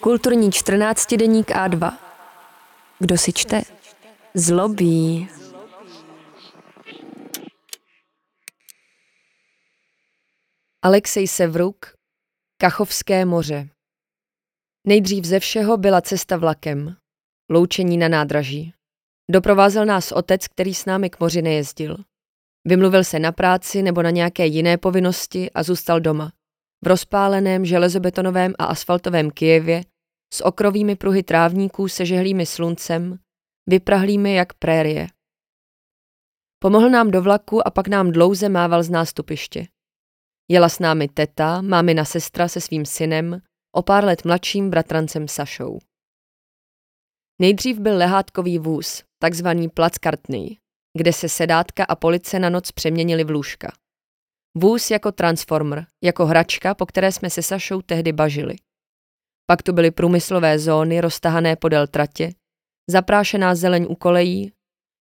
Kulturní 14 deník A2. Kdo si čte? Zlobí. Alexej Sevruk, Kachovské moře. Nejdřív ze všeho byla cesta vlakem. Loučení na nádraží. Doprovázel nás otec, který s námi k moři nejezdil. Vymluvil se na práci nebo na nějaké jiné povinnosti a zůstal doma. V rozpáleném železobetonovém a asfaltovém Kijevě s okrovými pruhy trávníků se žehlými sluncem, vyprahlými jak prérie. Pomohl nám do vlaku a pak nám dlouze mával z nástupiště. Jela s námi teta, mámina sestra se svým synem, o pár let mladším bratrancem Sašou. Nejdřív byl lehátkový vůz, takzvaný plackartný, kde se sedátka a police na noc přeměnili v lůžka. Vůz jako transformer, jako hračka, po které jsme se Sašou tehdy bažili. Pak tu byly průmyslové zóny roztahané podél tratě, zaprášená zeleň u kolejí,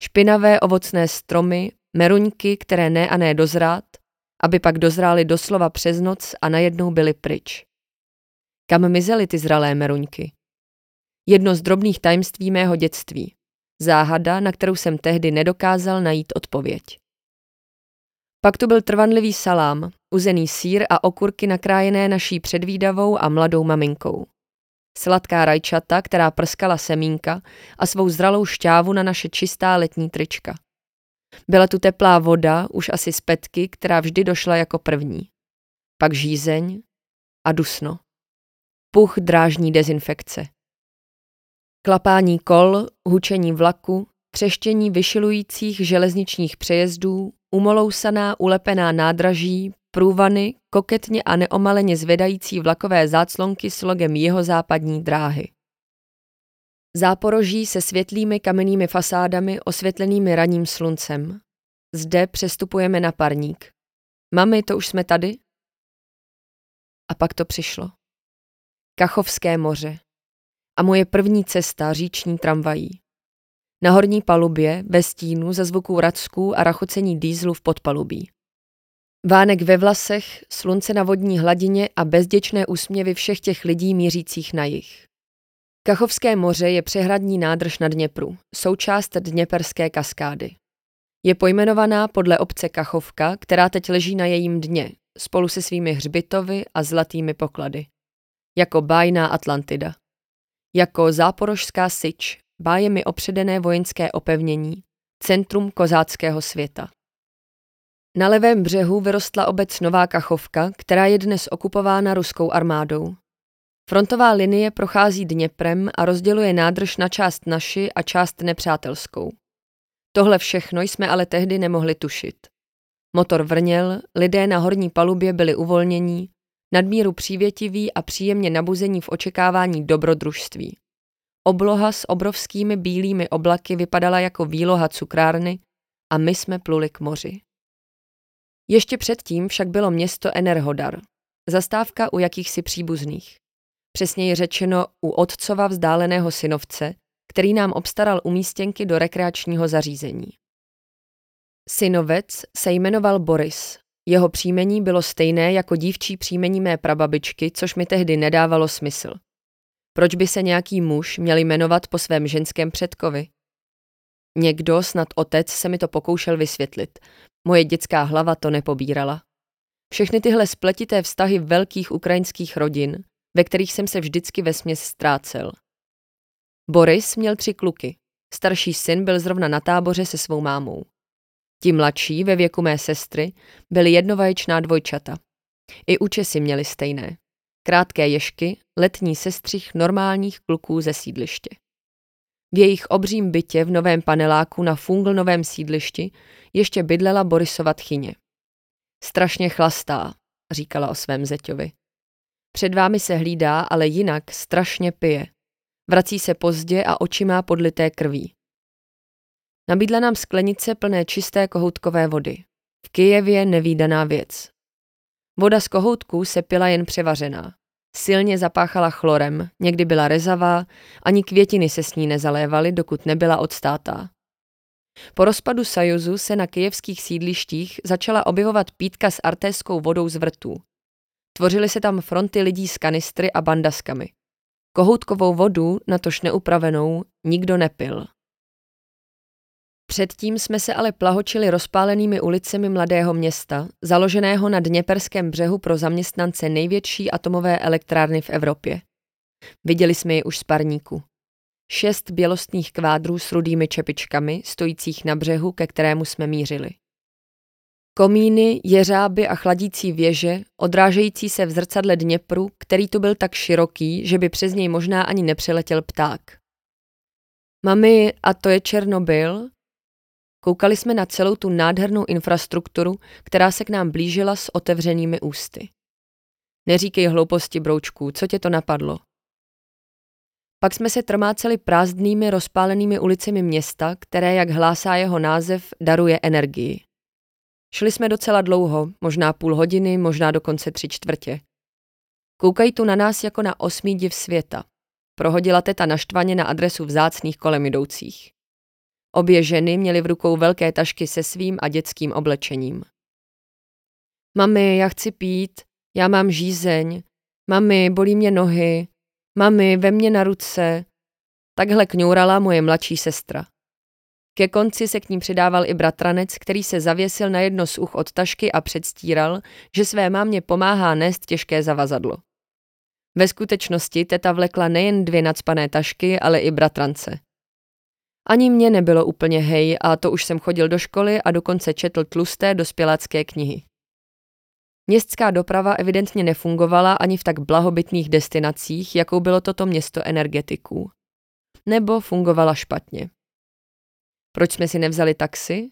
špinavé ovocné stromy, meruňky, které ne a ne dozrát, aby pak dozrály doslova přes noc a najednou byly pryč. Kam mizely ty zralé meruňky? Jedno z drobných tajemství mého dětství. Záhada, na kterou jsem tehdy nedokázal najít odpověď. Pak tu byl trvanlivý salám, uzený sír a okurky nakrájené naší předvídavou a mladou maminkou. Sladká rajčata, která prskala semínka a svou zralou šťávu na naše čistá letní trička. Byla tu teplá voda, už asi z petky, která vždy došla jako první. Pak žízeň a dusno. Puch drážní dezinfekce. Klapání kol, hučení vlaku, třeštění vyšilujících železničních přejezdů, umolousaná ulepená nádraží, průvany, koketně a neomaleně zvedající vlakové záclonky s logem jihozápadní dráhy. Záporoží se světlými kamennými fasádami osvětlenými raním sluncem. Zde přestupujeme na parník. Mami, to už jsme tady? A pak to přišlo. Kachovské moře. A moje první cesta říční tramvají. Na horní palubě, ve stínu, za zvuků racků a rachocení dýzlu v podpalubí. Vánek ve vlasech, slunce na vodní hladině a bezděčné úsměvy všech těch lidí mířících na jich. Kachovské moře je přehradní nádrž na Dněpru, součást Dněperské kaskády. Je pojmenovaná podle obce Kachovka, která teď leží na jejím dně, spolu se svými hřbitovy a zlatými poklady. Jako bájná Atlantida. Jako záporožská syč, bájemi opředené vojenské opevnění, centrum kozáckého světa. Na levém břehu vyrostla obec Nová Kachovka, která je dnes okupována ruskou armádou. Frontová linie prochází Dněprem a rozděluje nádrž na část naši a část nepřátelskou. Tohle všechno jsme ale tehdy nemohli tušit. Motor vrněl, lidé na horní palubě byli uvolnění, nadmíru přívětiví a příjemně nabuzení v očekávání dobrodružství. Obloha s obrovskými bílými oblaky vypadala jako výloha cukrárny a my jsme pluli k moři. Ještě předtím však bylo město Enerhodar, zastávka u jakýchsi příbuzných. Přesněji řečeno u otcova vzdáleného synovce, který nám obstaral umístěnky do rekreačního zařízení. Synovec se jmenoval Boris. Jeho příjmení bylo stejné jako dívčí příjmení mé prababičky, což mi tehdy nedávalo smysl. Proč by se nějaký muž měl jmenovat po svém ženském předkovi? Někdo, snad otec, se mi to pokoušel vysvětlit. Moje dětská hlava to nepobírala. Všechny tyhle spletité vztahy velkých ukrajinských rodin, ve kterých jsem se vždycky vesměs ztrácel. Boris měl tři kluky. Starší syn byl zrovna na táboře se svou mámou. Ti mladší, ve věku mé sestry, byli jednovaječná dvojčata. I učesy měli stejné. Krátké ješky, letní sestřih normálních kluků ze sídliště. V jejich obřím bytě v novém paneláku na funglnovém sídlišti ještě bydlela Borisova tchyně. Strašně chlastá, říkala o svém zeťovi. Před vámi se hlídá, ale jinak strašně pije. Vrací se pozdě a oči má podlité krví. Nabídla nám sklenice plné čisté kohoutkové vody. V Kijevě nevýdaná věc. Voda z kohoutků se pila jen převařená. Silně zapáchala chlorem, někdy byla rezavá, ani květiny se s ní nezalévaly, dokud nebyla odstátá. Po rozpadu Sajuzu se na kijevských sídlištích začala objevovat pítka s artéskou vodou z vrtů. Tvořily se tam fronty lidí s kanistry a bandaskami. Kohoutkovou vodu, natož neupravenou, nikdo nepil. Předtím jsme se ale plahočili rozpálenými ulicemi mladého města, založeného na Dněperském břehu pro zaměstnance největší atomové elektrárny v Evropě. Viděli jsme ji už z parníku. Šest bělostných kvádrů s rudými čepičkami, stojících na břehu, ke kterému jsme mířili. Komíny, jeřáby a chladící věže, odrážející se v zrcadle Dněpru, který tu byl tak široký, že by přes něj možná ani nepřeletěl pták. Mami, a to je Černobyl? Koukali jsme na celou tu nádhernou infrastrukturu, která se k nám blížila s otevřenými ústy. Neříkej hlouposti, broučku, co tě to napadlo? Pak jsme se trmáceli prázdnými, rozpálenými ulicemi města, které, jak hlásá jeho název, daruje energii. Šli jsme docela dlouho, možná půl hodiny, možná dokonce tři čtvrtě. Koukají tu na nás jako na osmý div světa. Prohodila teta naštvaně na adresu vzácných kolem jdoucích. Obě ženy měly v rukou velké tašky se svým a dětským oblečením. Mami, já chci pít, já mám žízeň, mami, bolí mě nohy, mami, ve mně na ruce. Takhle kňourala moje mladší sestra. Ke konci se k ní přidával i bratranec, který se zavěsil na jedno z uch od tašky a předstíral, že své mámě pomáhá nést těžké zavazadlo. Ve skutečnosti teta vlekla nejen dvě nadspané tašky, ale i bratrance. Ani mě nebylo úplně hej a to už jsem chodil do školy a dokonce četl tlusté dospělácké knihy. Městská doprava evidentně nefungovala ani v tak blahobytných destinacích, jakou bylo toto město energetiků. Nebo fungovala špatně. Proč jsme si nevzali taxi?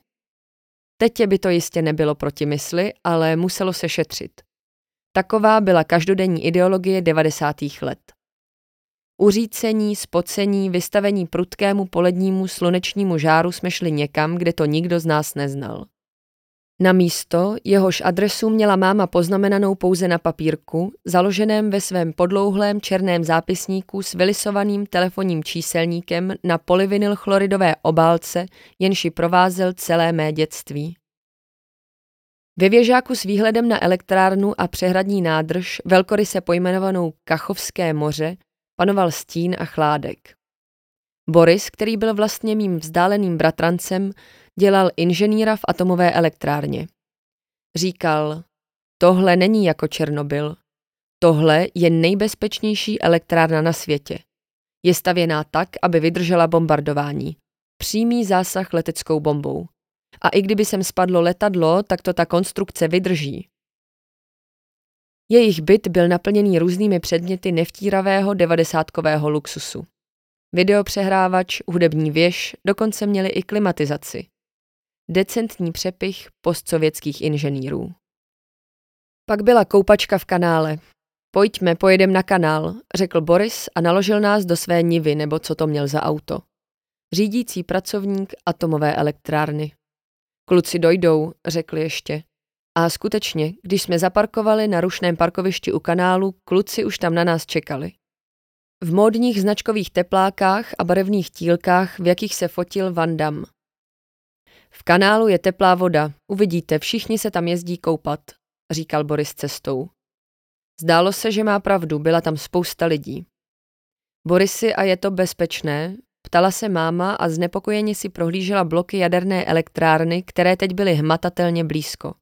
Teď by to jistě nebylo proti mysli, ale muselo se šetřit. Taková byla každodenní ideologie 90. let. Uřícení, spocení, vystavení prudkému polednímu slunečnímu žáru jsme šli někam, kde to nikdo z nás neznal. Na místo, jehož adresu měla máma poznamenanou pouze na papírku, založeném ve svém podlouhlém černém zápisníku s vylisovaným telefonním číselníkem na polyvinylchloridové obálce, jenž ji provázel celé mé dětství. Ve věžáku s výhledem na elektrárnu a přehradní nádrž, velkoryse pojmenovanou Kachovské moře, panoval stín a chládek. Boris, který byl vlastně mým vzdáleným bratrancem, dělal inženýra v atomové elektrárně. Říkal, tohle není jako Černobyl. Tohle je nejbezpečnější elektrárna na světě. Je stavěná tak, aby vydržela bombardování. Přímý zásah leteckou bombou. A i kdyby sem spadlo letadlo, tak to ta konstrukce vydrží. Jejich byt byl naplněný různými předměty nevtíravého devadesátkového luxusu. Videopřehrávač, hudební věž, dokonce měli i klimatizaci. Decentní přepich postsovětských inženýrů. Pak byla koupačka v kanále. Pojďme, pojedem na kanál, řekl Boris a naložil nás do své nivy, nebo co to měl za auto. Řídící pracovník atomové elektrárny. Kluci dojdou, řekl ještě. A skutečně, když jsme zaparkovali na rušném parkovišti u kanálu, kluci už tam na nás čekali. V módních značkových teplákách a barevných tílkách, v jakých se fotil Van Damme. V kanálu je teplá voda, uvidíte, všichni se tam jezdí koupat, říkal Boris cestou. Zdálo se, že má pravdu, byla tam spousta lidí. Borisy, a je to bezpečné? Ptala se máma a znepokojeně si prohlížela bloky jaderné elektrárny, které teď byly hmatatelně blízko.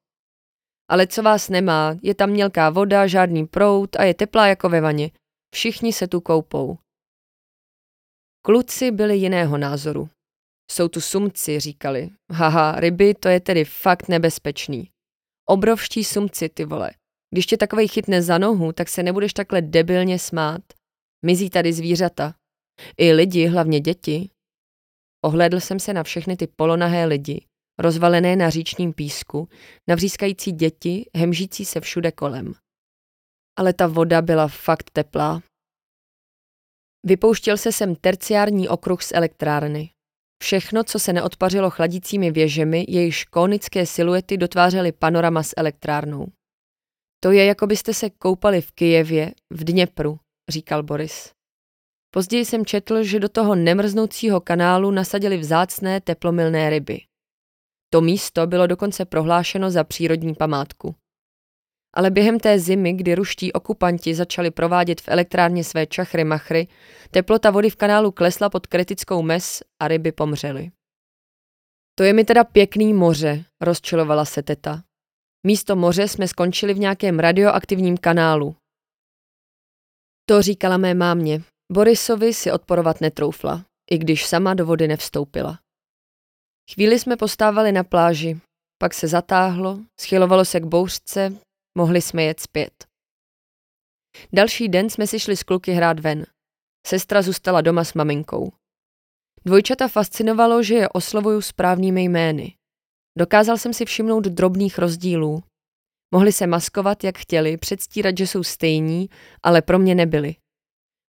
Ale co vás nemá, je tam mělká voda, žádný prout a je teplá jako ve vaně. Všichni se tu koupou. Kluci byli jiného názoru. Jsou tu sumci, říkali. Haha, ryby, to je tedy fakt nebezpečný. Obrovští sumci, ty vole. Když tě takovej chytne za nohu, tak se nebudeš takhle debilně smát. Mizí tady zvířata. I lidi, hlavně děti. Ohlédl jsem se na všechny ty polonahé lidi, rozvalené na říčním písku, navřískající děti, hemžící se všude kolem. Ale ta voda byla fakt teplá. Vypouštěl se sem terciární okruh z elektrárny. Všechno, co se neodpařilo chladícími věžemi, jejichž konické siluety dotvářely panorama s elektrárnou. To je, jako byste se koupali v Kijevě, v Dněpru, říkal Boris. Později jsem četl, že do toho nemrznoucího kanálu nasadili vzácné teplomilné ryby. To místo bylo dokonce prohlášeno za přírodní památku. ale během té zimy, kdy ruští okupanti začali provádět v elektrárně své čachry machry, teplota vody v kanálu klesla pod kritickou mes a ryby pomřely. To je mi teda pěkný moře, rozčilovala se teta. Místo moře jsme skončili v nějakém radioaktivním kanálu. To říkala mé mámě. Borisovi si odporovat netroufla, i když sama do vody nevstoupila. Chvíli jsme postávali na pláži, pak se zatáhlo, schylovalo se k bouřce, mohli jsme jet zpět. Další den jsme si šli s kluky hrát ven. Sestra zůstala doma s maminkou. Dvojčata fascinovalo, že je oslovuju správnými jmény. Dokázal jsem si všimnout drobných rozdílů. Mohli se maskovat, jak chtěli, předstírat, že jsou stejní, ale pro mě nebyli.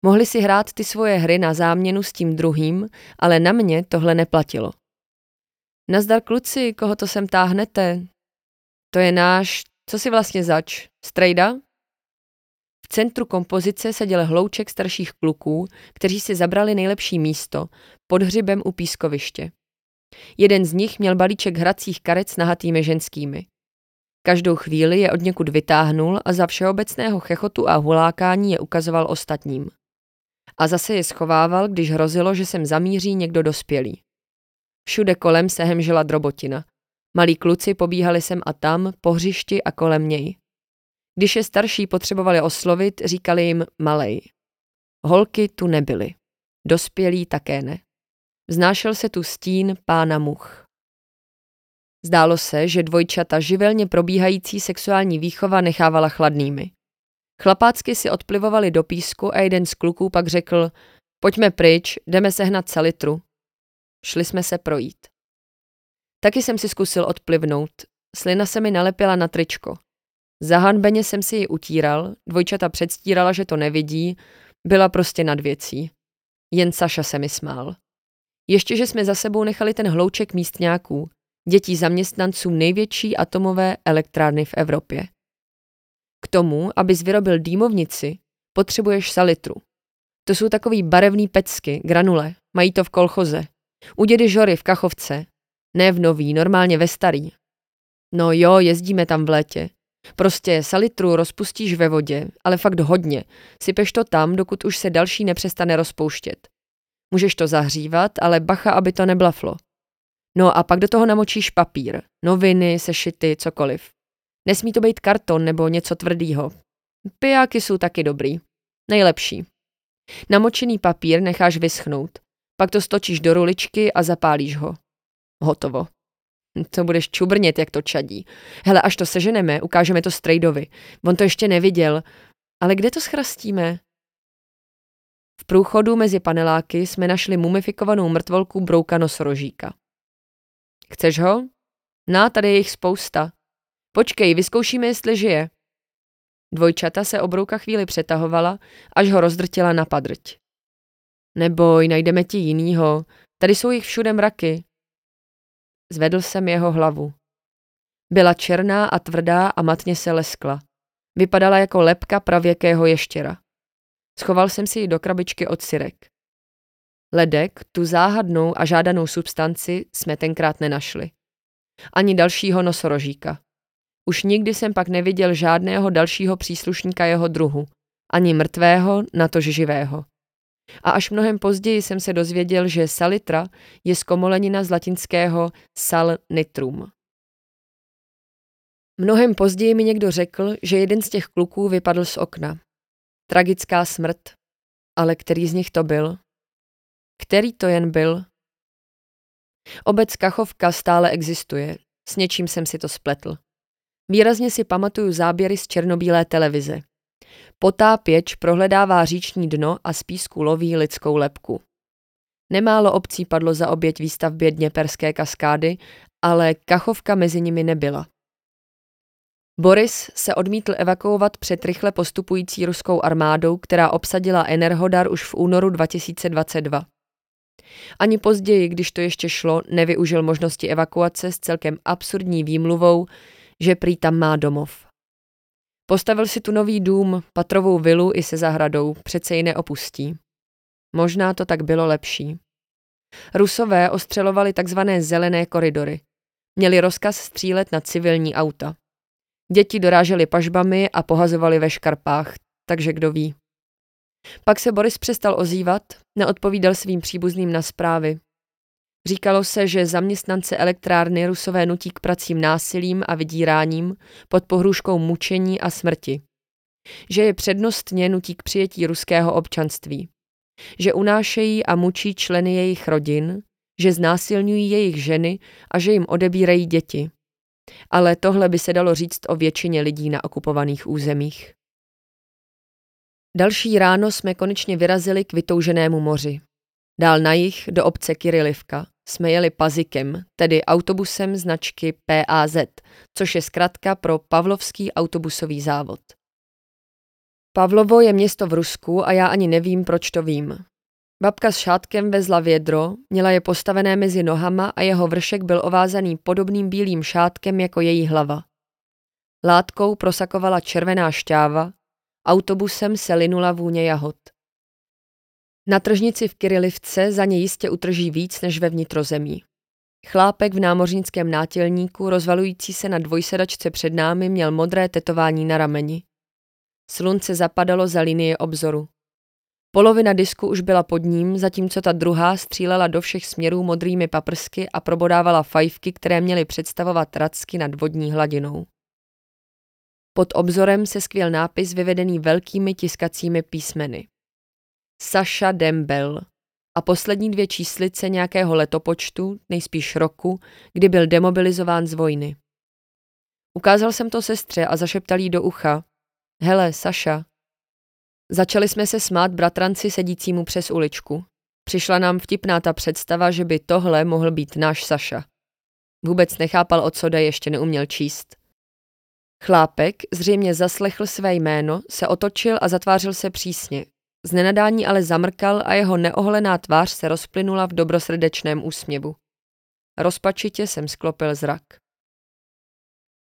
Mohli si hrát ty svoje hry na záměnu s tím druhým, ale na mě tohle neplatilo. Nazdar kluci, koho to sem táhnete? To je náš, co si vlastně zač, strejda? V centru kompozice seděl hlouček starších kluků, kteří si zabrali nejlepší místo, pod hřibem u pískoviště. Jeden z nich měl balíček hracích karet s nahatými ženskými. Každou chvíli je od někud vytáhnul a za všeobecného chechotu a hulákání je ukazoval ostatním. A zase je schovával, když hrozilo, že sem zamíří někdo dospělý. Všude kolem se hemžela drobotina. Malí kluci pobíhali sem a tam, po hřišti a kolem něj. Když je starší potřebovali oslovit, říkali jim malej. Holky tu nebyly. Dospělí také ne. Vznášel se tu stín pána much. Zdálo se, že dvojčata živelně probíhající sexuální výchova nechávala chladnými. Chlapácky si odplivovali do písku a jeden z kluků pak řekl, pojďme pryč, jdeme sehnat salitru. Šli jsme se projít. Taky jsem si zkusil odplivnout. Slina se mi nalepila na tričko. Zahanbeně jsem si ji utíral, dvojčata předstírala, že to nevidí, byla prostě nad věcí. Jen Saša se mi smál. Ještě, že jsme za sebou nechali ten hlouček místňáků, dětí zaměstnanců největší atomové elektrárny v Evropě. K tomu, abys vyrobil dýmovnici, potřebuješ salitru. To jsou takový barevný pecky, granule, mají to v kolchoze. U dědy Žory v Kachovce. Ne v nový, normálně ve starý. No jo, jezdíme tam v létě. Prostě salitru rozpustíš ve vodě, ale fakt hodně. Sypeš to tam, dokud už se další nepřestane rozpouštět. Můžeš to zahřívat, ale bacha, aby to neblaflo. No a pak do toho namočíš papír, noviny, sešity, cokoliv. Nesmí to být karton nebo něco tvrdýho. Pijáky jsou taky dobrý. Nejlepší. Namočený papír necháš vyschnout. Pak to stočíš do ruličky a zapálíš ho. Hotovo. To budeš čubrnět, jak to čadí. Hele, až to seženeme, ukážeme to Strejdovi. On to ještě neviděl. Ale kde to schrastíme? V průchodu mezi paneláky jsme našli mumifikovanou mrtvolku brouka nosorožíka. Chceš ho? Na, tady je jich spousta. Počkej, vyzkoušíme, jestli žije. Dvojčata se obrouka chvíli přetahovala, až ho rozdrtila na padrť. Neboj, najdeme ti jinýho. Tady jsou jich všude mraky. Zvedl jsem jeho hlavu. Byla černá a tvrdá a matně se leskla. Vypadala jako lepka pravěkého ještěra. Schoval jsem si ji do krabičky od syrek. Ledek, tu záhadnou a žádanou substanci, jsme tenkrát nenašli. Ani dalšího nosorožíka. Už nikdy jsem pak neviděl žádného dalšího příslušníka jeho druhu, ani mrtvého, natož živého. A až mnohem později jsem se dozvěděl, že salitra je zkomolenina z latinského sal nitrum. Mnohem později mi někdo řekl, že jeden z těch kluků vypadl z okna. Tragická smrt. Ale který z nich to byl? Který to jen byl? Obec Kachovka stále existuje. S něčím jsem si to spletl. Výrazně si pamatuju záběry z černobílé televize. Potápěč prohledává říční dno a z písku loví lidskou lepku. Nemálo obcí padlo za oběť výstavbě Dněperské kaskády, ale Kachovka mezi nimi nebyla. Boris se odmítl evakuovat před rychle postupující ruskou armádou, která obsadila Enerhodar už v únoru 2022. Ani později, když to ještě šlo, nevyužil možnosti evakuace s celkem absurdní výmluvou, že prý tam má domov. Postavil si tu nový dům, patrovou vilu i se zahradou, přece ji neopustí. Možná to tak bylo lepší. Rusové ostřelovali takzvané zelené koridory. Měli rozkaz střílet na civilní auta. Děti dorážely pažbami a pohazovali ve škarpách, takže kdo ví. Pak se Boris přestal ozývat, neodpovídal svým příbuzným na zprávy. Říkalo se, že zaměstnance elektrárny rusové nutí k pracím násilím a vydíráním pod pohrůžkou mučení a smrti. Že je přednostně nutí k přijetí ruského občanství. Že unášejí a mučí členy jejich rodin, že znásilňují jejich ženy a že jim odebírají děti. Ale tohle by se dalo říct o většině lidí na okupovaných územích. Další ráno jsme konečně vyrazili k vytouženému moři. Dál na jich do obce Kirilivka jsme jeli pazikem, tedy autobusem značky PAZ, což je zkratka pro Pavlovský autobusový závod. Pavlovo je město v Rusku a já ani nevím, proč to vím. Babka s šátkem vezla vědro, měla je postavené mezi nohama a jeho vršek byl ovázaný podobným bílým šátkem jako její hlava. Látkou prosakovala červená šťáva, autobusem se linula vůně jahod. Na tržnici v Kirilivce za ně jistě utrží víc než ve vnitrozemí. Chlápek v námořnickém nátělníku, rozvalující se na dvojsedačce před námi, měl modré tetování na rameni. Slunce zapadalo za linie obzoru. Polovina disku už byla pod ním, zatímco ta druhá střílela do všech směrů modrými paprsky a probodávala fajfky, které měly představovat racky nad vodní hladinou. Pod obzorem se skvěl nápis vyvedený velkými tiskacími písmeny. Saša Dembel a poslední dvě číslice nějakého letopočtu, nejspíš roku, kdy byl demobilizován z vojny. Ukázal jsem to sestře a zašeptal jí do ucha. Hele, Saša. Začali jsme se smát bratranci sedícímu přes uličku. Přišla nám vtipná ta představa, že by tohle mohl být náš Saša. Vůbec nechápal, o co jde, ještě neuměl číst. Chlápek zřejmě zaslechl své jméno, se otočil a zatvářil se přísně, z nenadání ale zamrkal a jeho neoholená tvář se rozplynula v dobrosrdečném úsměvu. Rozpačitě jsem sklopil zrak.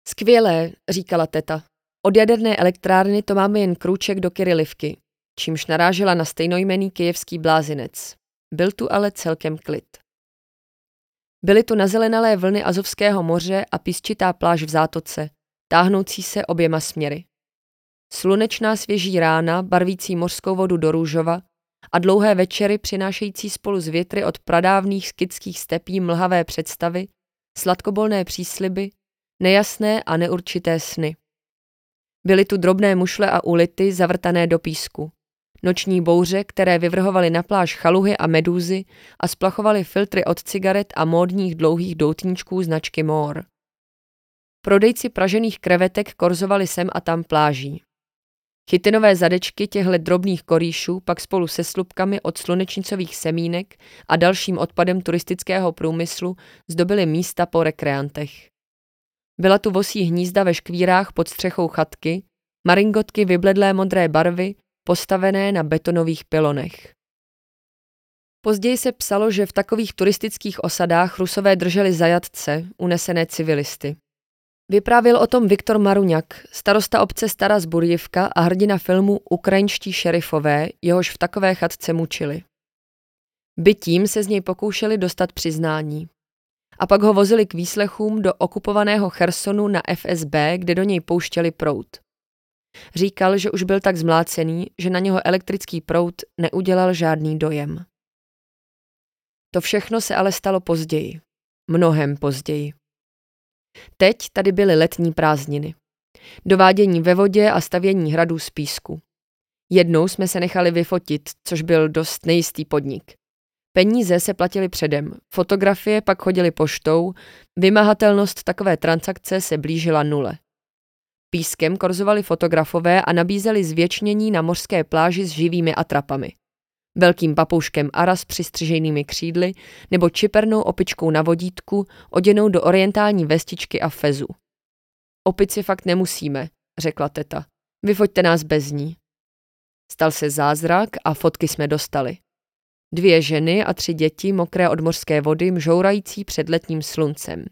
Skvělé, říkala teta. Od jaderné elektrárny to máme jen krůček do Kirilivky, čímž narážela na stejnojmený kijevský blázinec. Byl tu ale celkem klid. Byly tu nazelenalé vlny Azovského moře a písčitá pláž v zátoce, táhnoucí se oběma směry. Slunečná svěží rána, barvící mořskou vodu do růžova a dlouhé večery přinášející spolu z větry od pradávných skidských stepí mlhavé představy, sladkobolné přísliby, nejasné a neurčité sny. Byly tu drobné mušle a ulity zavrtané do písku. Noční bouře, které vyvrhovaly na pláž chaluhy a medúzy a splachovaly filtry od cigaret a módních dlouhých doutníčků značky More. Prodejci pražených krevetek korzovali sem a tam pláží. Chytinové zadečky těchto drobných korýšů pak spolu se slupkami od slunečnicových semínek a dalším odpadem turistického průmyslu zdobily místa po rekreantech. Byla tu vosí hnízda ve škvírách pod střechou chatky, maringotky vybledlé modré barvy, postavené na betonových pilonech. Později se psalo, že v takových turistických osadách rusové drželi zajatce, unesené civilisty. Vyprávěl o tom Viktor Maruňak, starosta obce Stará Zburjivka a hrdina filmu Ukrajinští šerifové, jehož v takové chatce mučili. Bytím se z něj pokoušeli dostat přiznání. A pak ho vozili k výslechům do okupovaného Chersonu na FSB, kde do něj pouštěli prout. Říkal, že už byl tak zmlácený, že na něho elektrický prout neudělal žádný dojem. To všechno se ale stalo později. Mnohem později. Teď tady byly letní prázdniny. Dovádění ve vodě a stavění hradů z písku. Jednou jsme se nechali vyfotit, což byl dost nejistý podnik. Peníze se platily předem, fotografie pak chodily poštou, vymahatelnost takové transakce se blížila nule. Pískem korzovali fotografové a nabízeli zvětšnění na mořské pláži s živými atrapami velkým papouškem ara s přistřiženými křídly nebo čipernou opičkou na vodítku, oděnou do orientální vestičky a fezu. Opici fakt nemusíme, řekla teta. Vyfoďte nás bez ní. Stal se zázrak a fotky jsme dostali. Dvě ženy a tři děti mokré od mořské vody mžourající před letním sluncem.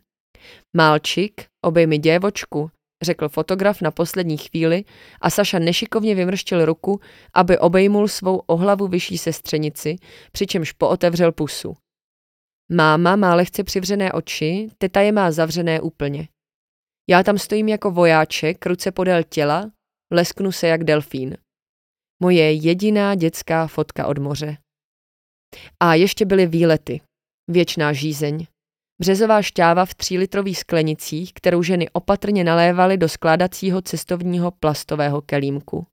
Málčik, obejmi děvočku, řekl fotograf na poslední chvíli a Saša nešikovně vymrštil ruku, aby obejmul svou ohlavu vyšší sestřenici, přičemž pootevřel pusu. Máma má lehce přivřené oči, teta je má zavřené úplně. Já tam stojím jako vojáček, ruce podél těla, lesknu se jak delfín. Moje jediná dětská fotka od moře. A ještě byly výlety. Věčná žízeň. Březová šťáva v třílitrových sklenicích, kterou ženy opatrně nalévaly do skládacího cestovního plastového kelímku.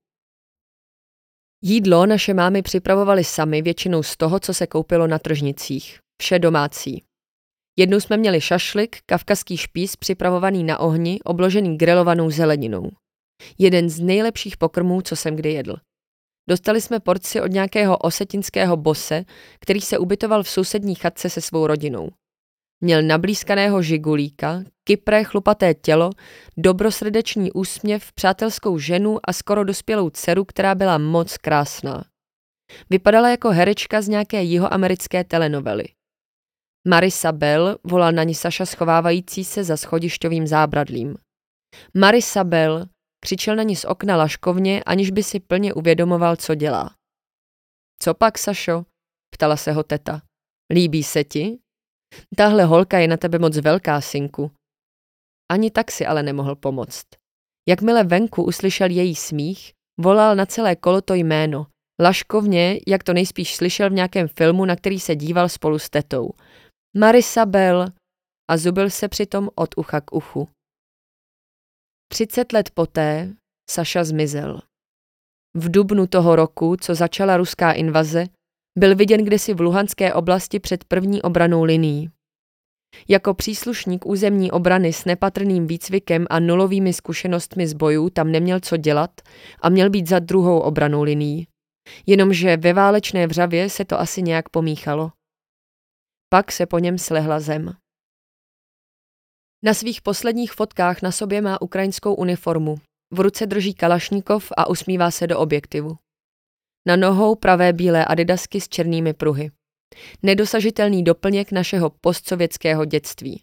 Jídlo naše mámy připravovaly sami většinou z toho, co se koupilo na tržnicích. Vše domácí. Jednou jsme měli šašlik, kavkazský špís připravovaný na ohni, obložený grilovanou zeleninou. Jeden z nejlepších pokrmů, co jsem kdy jedl. Dostali jsme porci od nějakého osetinského bose, který se ubytoval v sousední chatce se svou rodinou. Měl nablízkaného žigulíka, kypré chlupaté tělo, dobrosrdečný úsměv, přátelskou ženu a skoro dospělou dceru, která byla moc krásná. Vypadala jako herečka z nějaké jihoamerické telenovely. Marisa Bell volal na ní Saša schovávající se za schodišťovým zábradlím. Marisa Bell křičel na ní z okna laškovně, aniž by si plně uvědomoval, co dělá. Co pak, Sašo? ptala se ho teta. Líbí se ti? Tahle holka je na tebe moc velká, synku. Ani tak si ale nemohl pomoct. Jakmile venku uslyšel její smích, volal na celé kolo to jméno. Laškovně, jak to nejspíš slyšel v nějakém filmu, na který se díval spolu s tetou. Marisabel a zubil se přitom od ucha k uchu. Třicet let poté Saša zmizel. V dubnu toho roku, co začala ruská invaze, byl viděn kdysi v Luhanské oblasti před první obranou linií. Jako příslušník územní obrany s nepatrným výcvikem a nulovými zkušenostmi z bojů tam neměl co dělat a měl být za druhou obranou linií. Jenomže ve válečné vřavě se to asi nějak pomíchalo. Pak se po něm slehla zem. Na svých posledních fotkách na sobě má ukrajinskou uniformu. V ruce drží kalašníkov a usmívá se do objektivu. Na nohou pravé bílé adidasky s černými pruhy. Nedosažitelný doplněk našeho postsovětského dětství.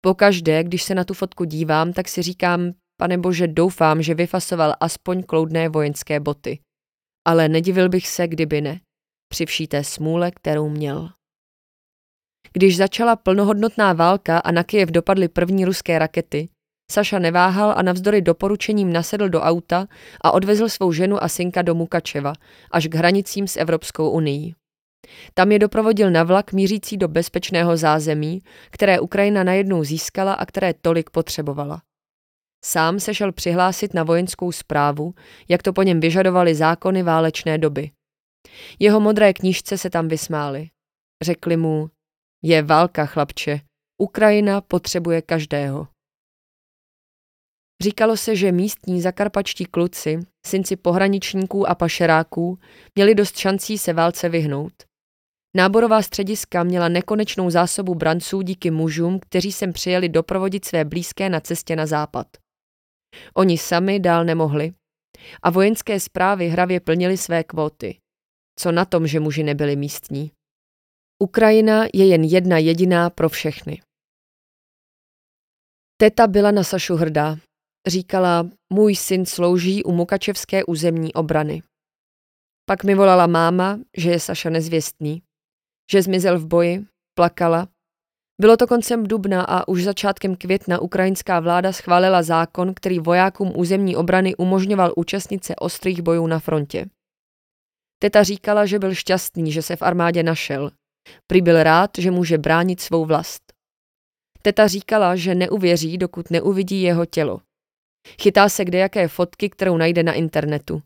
Pokaždé, když se na tu fotku dívám, tak si říkám, pane bože, doufám, že vyfasoval aspoň kloudné vojenské boty. Ale nedivil bych se, kdyby ne. Při vší té smůle, kterou měl. Když začala plnohodnotná válka a na Kyjev dopadly první ruské rakety, Saša neváhal a navzdory doporučením nasedl do auta a odvezl svou ženu a synka do Mukačeva, až k hranicím s Evropskou unii. Tam je doprovodil na vlak mířící do bezpečného zázemí, které Ukrajina najednou získala a které tolik potřebovala. Sám se šel přihlásit na vojenskou zprávu, jak to po něm vyžadovaly zákony válečné doby. Jeho modré knížce se tam vysmály. Řekli mu, je válka, chlapče. Ukrajina potřebuje každého. Říkalo se, že místní zakarpačtí kluci, synci pohraničníků a pašeráků, měli dost šancí se válce vyhnout. Náborová střediska měla nekonečnou zásobu branců díky mužům, kteří sem přijeli doprovodit své blízké na cestě na západ. Oni sami dál nemohli. A vojenské zprávy hravě plnili své kvóty. Co na tom, že muži nebyli místní? Ukrajina je jen jedna jediná pro všechny. Teta byla na Sašu hrdá. Říkala, můj syn slouží u Mukačevské územní obrany. Pak mi volala máma, že je Saša nezvěstný. Že zmizel v boji, plakala. Bylo to koncem dubna a už začátkem května ukrajinská vláda schválila zákon, který vojákům územní obrany umožňoval účastnit se ostrých bojů na frontě. Teta říkala, že byl šťastný, že se v armádě našel, Prý byl rád, že může bránit svou vlast. Teta říkala, že neuvěří, dokud neuvidí jeho tělo. Chytá se kde jaké fotky, kterou najde na internetu.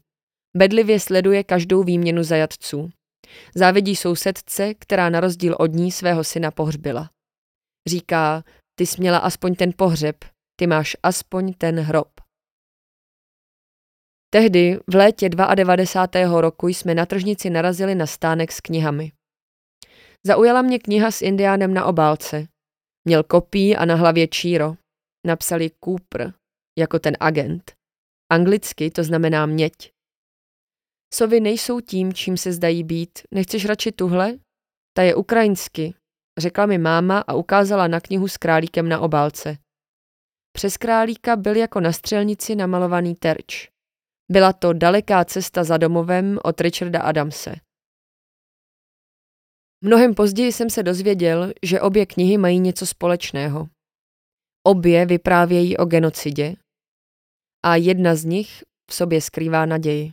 Bedlivě sleduje každou výměnu zajatců. Závidí sousedce, která na rozdíl od ní svého syna pohřbila. Říká, ty jsi měla aspoň ten pohřeb, ty máš aspoň ten hrob. Tehdy, v létě 92. roku, jsme na tržnici narazili na stánek s knihami. Zaujala mě kniha s indiánem na obálce. Měl kopí a na hlavě číro. Napsali Cooper, jako ten agent. Anglicky to znamená měď. Sovy nejsou tím, čím se zdají být. Nechceš radši tuhle? Ta je ukrajinsky, řekla mi máma a ukázala na knihu s králíkem na obálce. Přes králíka byl jako na střelnici namalovaný terč. Byla to daleká cesta za domovem od Richarda Adamse. Mnohem později jsem se dozvěděl, že obě knihy mají něco společného. Obě vyprávějí o genocidě a jedna z nich v sobě skrývá naději.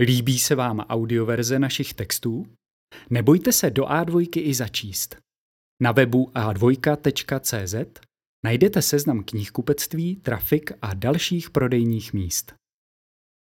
Líbí se vám audioverze našich textů? Nebojte se do A2 i začíst. Na webu a2.cz najdete seznam knihkupectví, trafik a dalších prodejních míst.